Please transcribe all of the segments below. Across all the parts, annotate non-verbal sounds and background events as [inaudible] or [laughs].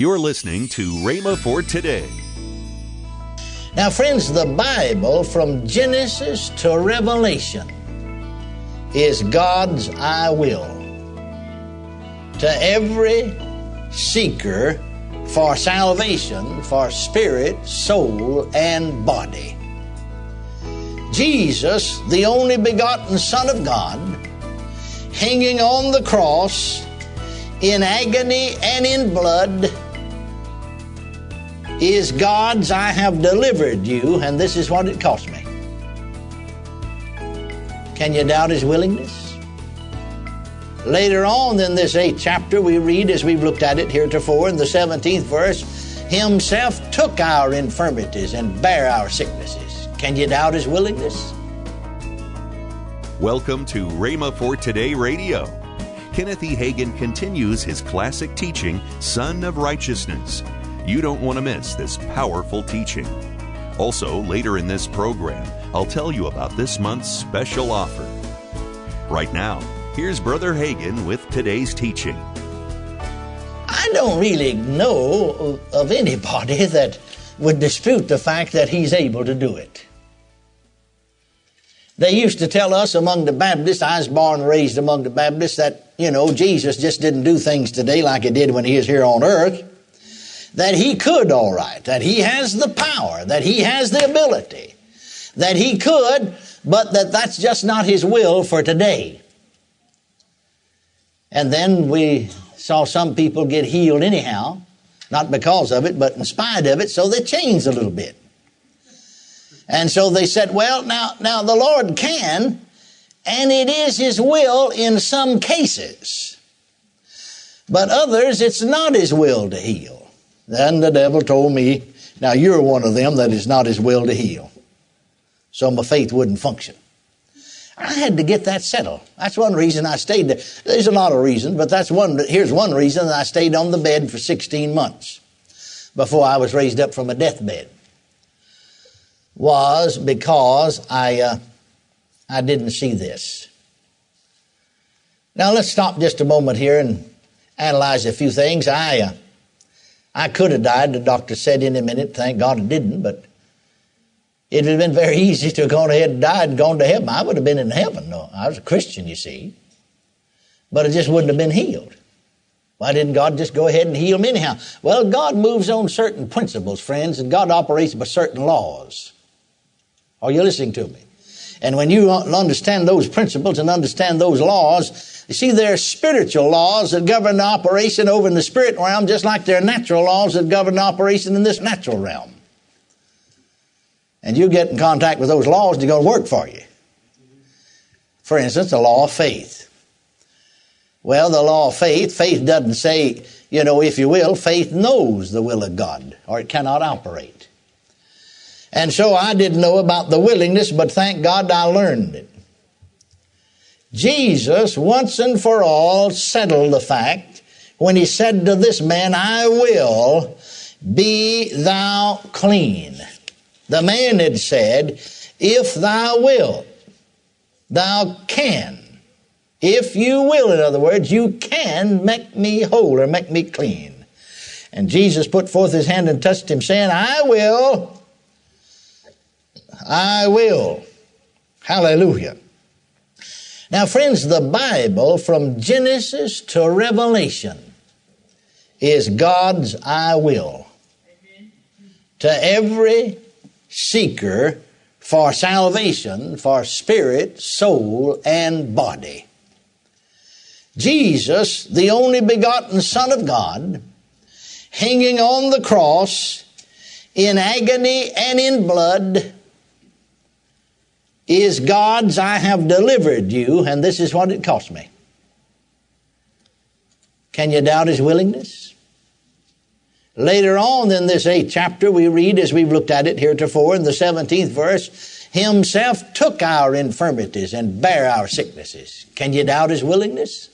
You're listening to Rhema for today. Now, friends, the Bible from Genesis to Revelation is God's I will to every seeker for salvation, for spirit, soul, and body. Jesus, the only begotten Son of God, hanging on the cross in agony and in blood is God's I have delivered you, and this is what it cost me. Can you doubt his willingness? Later on in this eighth chapter, we read, as we've looked at it heretofore, in the 17th verse, Himself took our infirmities and bare our sicknesses. Can you doubt His willingness? Welcome to Rhema for Today Radio. Kenneth E. Hagin continues his classic teaching, Son of Righteousness. You don't want to miss this powerful teaching. Also, later in this program, I'll tell you about this month's special offer. Right now, here's Brother Hagin with today's teaching. I don't really know of anybody [laughs] that would dispute the fact that he's able to do it. They used to tell us among the Baptists, I was born and raised among the Baptists, that, you know, Jesus just didn't do things today like he did when he was here on earth that he could all right, that he has the power, that he has the ability, that he could, but that that's just not his will for today. And then we saw some people get healed anyhow, not because of it, but in spite of it, so they changed a little bit. And so they said, well, now, now the Lord can, and it is his will in some cases. But others, it's not his will to heal. Then the devil told me, Now you're one of them that is not his will to heal. So my faith wouldn't function. I had to get that settled. That's one reason I stayed there. There's a lot of reasons, but that's one, here's one reason I stayed on the bed for 16 months before I was raised up from a deathbed. Was because I, uh, I didn't see this. Now let's stop just a moment here and analyze a few things. I, uh, I could have died, the doctor said in a minute. Thank God it didn't, but it would have been very [laughs] easy to have gone ahead and died and gone to heaven. I would have been in heaven. No, I was a Christian, you see. But it just wouldn't have been healed. Why didn't God just go ahead and heal me anyhow? Well, God moves on certain principles, friends, and God operates by certain laws. Are you listening to me? And when you understand those principles and understand those laws, you see, there are spiritual laws that govern the operation over in the spirit realm, just like there are natural laws that govern the operation in this natural realm. And you get in contact with those laws, they're going to work for you. For instance, the law of faith. Well, the law of faith, faith doesn't say, you know, if you will, faith knows the will of God, or it cannot operate. And so I didn't know about the willingness, but thank God I learned it. Jesus, once and for all, settled the fact when he said to this man, I will be thou clean. The man had said, If thou wilt, thou can. If you will, in other words, you can make me whole or make me clean. And Jesus put forth his hand and touched him, saying, I will I will. Hallelujah. Now, friends, the Bible from Genesis to Revelation is God's I will to every seeker for salvation, for spirit, soul, and body. Jesus, the only begotten Son of God, hanging on the cross in agony and in blood, is God's I have delivered you, and this is what it cost me. Can you doubt his willingness? Later on in this eighth chapter, we read, as we've looked at it heretofore, in the 17th verse, Himself took our infirmities and bare our sicknesses. Can you doubt His willingness?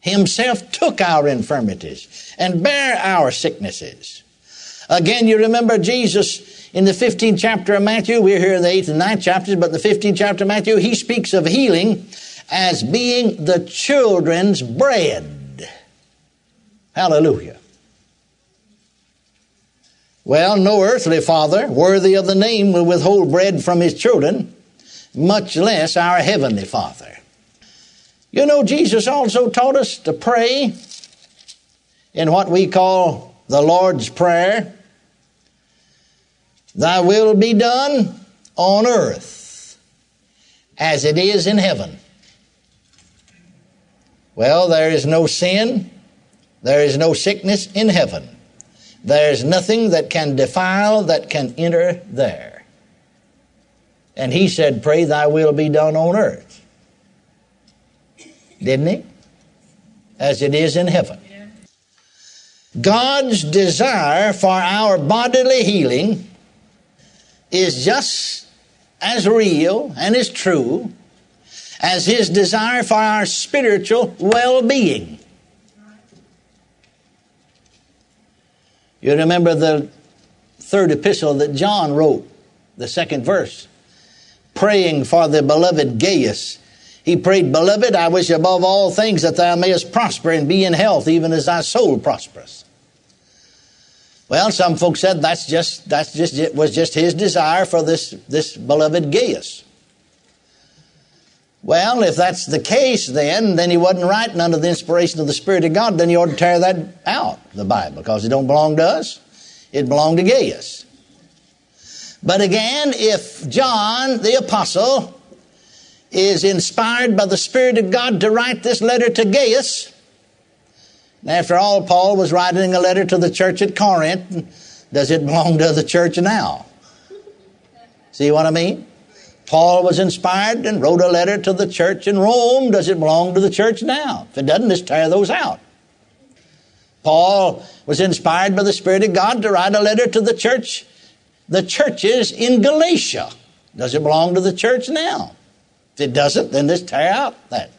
Himself took our infirmities and bare our sicknesses. Again, you remember Jesus in the 15th chapter of Matthew, we're here in the 8th and 9th chapters, but in the 15th chapter of Matthew, he speaks of healing as being the children's bread. Hallelujah. Well, no earthly father worthy of the name will withhold bread from his children, much less our heavenly Father. You know, Jesus also taught us to pray in what we call the Lord's Prayer Thy will be done on earth as it is in heaven. Well, there is no sin, there is no sickness in heaven. There is nothing that can defile that can enter there. And he said, Pray thy will be done on earth. Didn't he? As it is in heaven. God's desire for our bodily healing is just as real and as true as his desire for our spiritual well being. You remember the third epistle that John wrote, the second verse, praying for the beloved Gaius. He prayed, Beloved, I wish above all things that thou mayest prosper and be in health, even as thy soul prospereth. Well, some folks said that's just that's just it was just his desire for this this beloved Gaius. Well, if that's the case, then then he wasn't writing under the inspiration of the Spirit of God. Then you ought to tear that out the Bible because it don't belong to us. It belonged to Gaius. But again, if John the apostle is inspired by the Spirit of God to write this letter to Gaius, after all, Paul was writing a letter to the church at Corinth. Does it belong to the church now? See what I mean? Paul was inspired and wrote a letter to the church in Rome. Does it belong to the church now? If it doesn't, just tear those out. Paul was inspired by the Spirit of God to write a letter to the church, the churches in Galatia. Does it belong to the church now? If it doesn't, then just tear out that.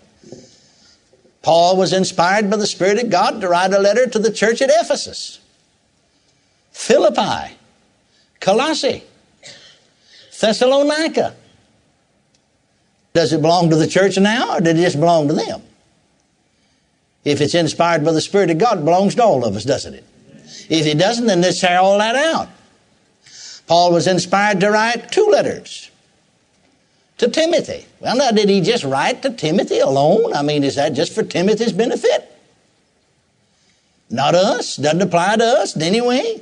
Paul was inspired by the Spirit of God to write a letter to the church at Ephesus, Philippi, Colossae, Thessalonica. Does it belong to the church now or did it just belong to them? If it's inspired by the Spirit of God, it belongs to all of us, doesn't it? If it doesn't, then let's tear all that out. Paul was inspired to write two letters to Timothy. Well, now, did he just write to Timothy alone? I mean, is that just for Timothy's benefit? Not us. Doesn't apply to us in any way.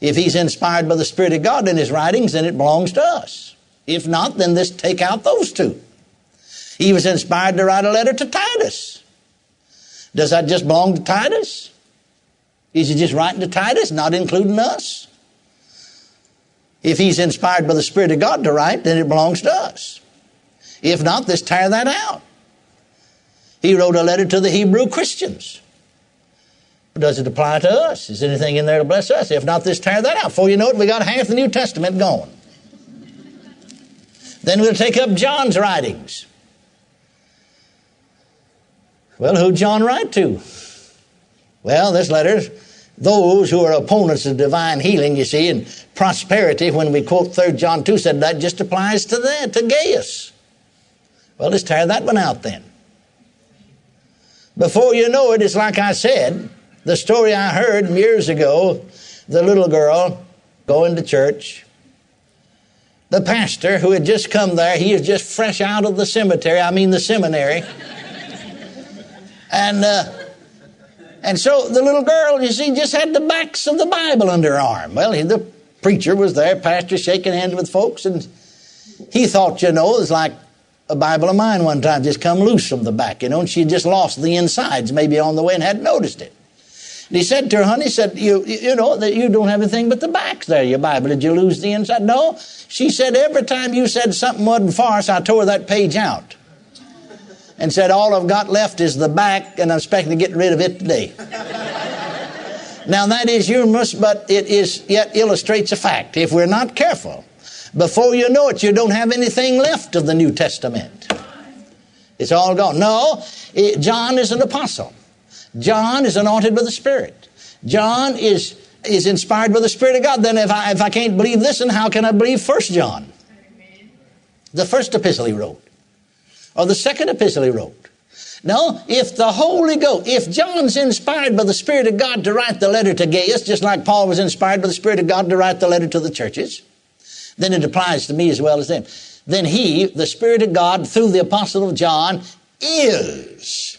If he's inspired by the Spirit of God in his writings, then it belongs to us. If not, then let's take out those two. He was inspired to write a letter to Titus. Does that just belong to Titus? Is he just writing to Titus, not including us? If he's inspired by the Spirit of God to write, then it belongs to us. If not, let's tear that out. He wrote a letter to the Hebrew Christians. Does it apply to us? Is anything in there to bless us? If not, let's tear that out. Before you know it, we got half the New Testament gone. Then we'll take up John's writings. Well, who John write to? Well, this letter, those who are opponents of divine healing, you see, and prosperity, when we quote 3 John 2, said that just applies to that, to Gaius. Well, let's tear that one out then. Before you know it, it's like I said, the story I heard years ago, the little girl going to church, the pastor who had just come there, he is just fresh out of the cemetery, I mean the seminary. and, uh, and so the little girl, you see, just had the backs of the Bible under her arm. Well, the preacher was there, pastor shaking hands with folks, and he thought, you know, it was like a Bible of mine one time just come loose from the back, you know, and she just lost the insides maybe on the way and hadn't noticed it. And he said to her, honey, he said, you, you know, that you don't have anything but the backs there, your Bible. Did you lose the inside? No. She said, every time you said something wasn't farce, I tore that page out. And said, all I've got left is the back, and I'm expecting to get rid of it today. [laughs] now that is humorous, but it is yet illustrates a fact. If we're not careful, before you know it, you don't have anything left of the New Testament. It's all gone. No, it, John is an apostle. John is anointed by the Spirit. John is, is inspired by the Spirit of God. Then if I, if I can't believe this, then how can I believe First John? The first epistle he wrote. Or the second epistle he wrote. No, if the Holy Ghost, if John's inspired by the Spirit of God to write the letter to Gaius, just like Paul was inspired by the Spirit of God to write the letter to the churches, then it applies to me as well as them. Then he, the Spirit of God, through the Apostle of John, is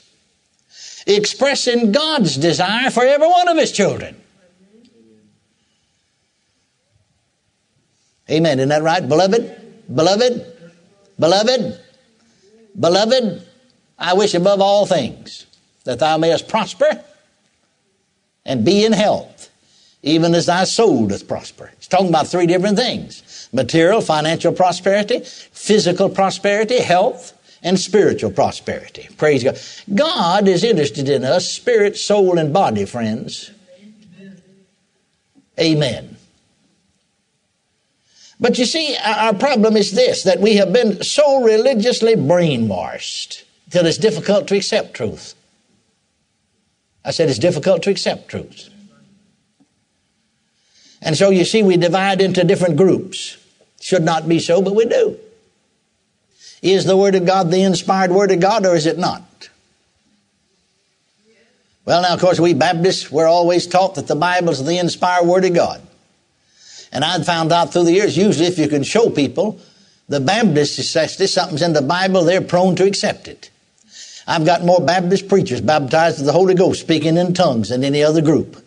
expressing God's desire for every one of his children. Amen. Isn't that right? Beloved? Beloved? Beloved? Beloved? I wish above all things that thou mayest prosper and be in health, even as thy soul doth prosper. It's talking about three different things material, financial prosperity, physical prosperity, health, and spiritual prosperity. Praise God. God is interested in us, spirit, soul, and body, friends. Amen. But you see, our problem is this that we have been so religiously brainwashed till it's difficult to accept truth. I said it's difficult to accept truth. And so you see, we divide into different groups. Should not be so, but we do. Is the Word of God the inspired Word of God, or is it not? Well, now, of course, we Baptists, we're always taught that the Bible is the inspired Word of God. And I've found out through the years, usually if you can show people the Baptist this something's in the Bible, they're prone to accept it. I've got more Baptist preachers baptized with the Holy Ghost speaking in tongues than any other group.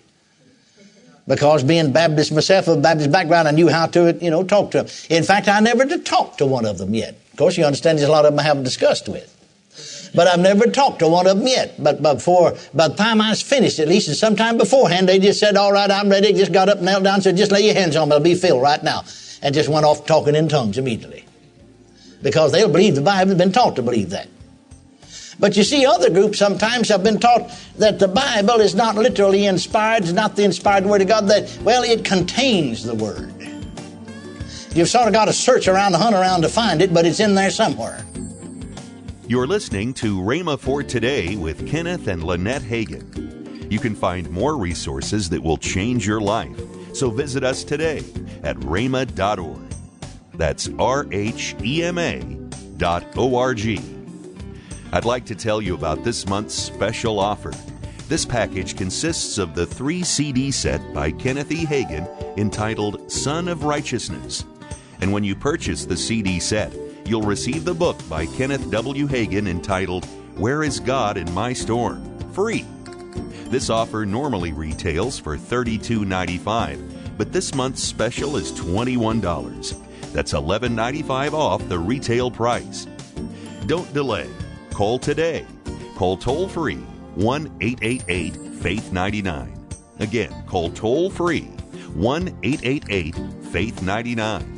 Because being Baptist myself, of Baptist background, I knew how to, you know, talk to them. In fact, I never did talk to one of them yet. Of course, you understand there's a lot of them I haven't discussed with. But I've never talked to one of them yet. But before, by the time I was finished, at least and sometime beforehand, they just said, all right, I'm ready. Just got up, knelt down, said, just lay your hands on me. It'll be filled right now. And just went off talking in tongues immediately. Because they'll believe the Bible They've been taught to believe that. But you see, other groups sometimes have been taught that the Bible is not literally inspired, it's not the inspired Word of God, that, well, it contains the Word. You've sort of got to search around, hunt around to find it, but it's in there somewhere. You're listening to Rhema for Today with Kenneth and Lynette Hagin. You can find more resources that will change your life. So visit us today at rhema.org. That's R H E M A dot O R G. I'd like to tell you about this month's special offer. This package consists of the three CD set by Kenneth E. Hagin entitled Son of Righteousness. And when you purchase the CD set, you'll receive the book by Kenneth W. Hagin entitled Where is God in My Storm? Free. This offer normally retails for $32.95, but this month's special is $21. That's $11.95 off the retail price. Don't delay. Call today. Call toll free 1 888 Faith 99. Again, call toll free 1 888 Faith 99.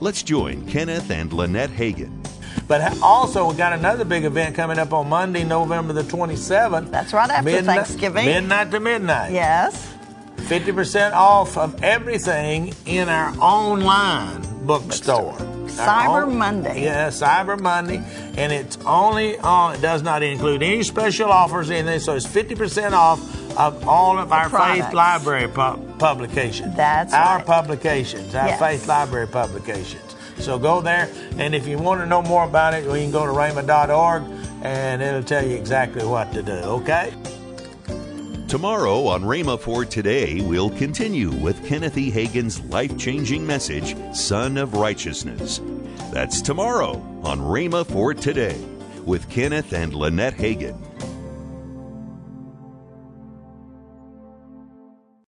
let's join Kenneth and Lynette Hagin. But also, we got another big event coming up on Monday, November the 27th. That's right after midnight, Thanksgiving. Midnight to midnight. Yes. 50% off of everything in our online bookstore. Cyber Monday. Yeah, Cyber Monday. And it's only on, it does not include any special offers in there, so it's 50% off of all of our products. Faith Library pu- publications. That's Our right. publications, our Yes. Faith Library publications. So go there, and if you want to know more about it, well, you can go to rhema.org, and it'll tell you exactly what to do, okay? Tomorrow on Rhema for Today, we'll continue with Kenneth E. Hagin's life changing message, Son of Righteousness. That's tomorrow on Rhema for Today with Kenneth and Lynette Hagin.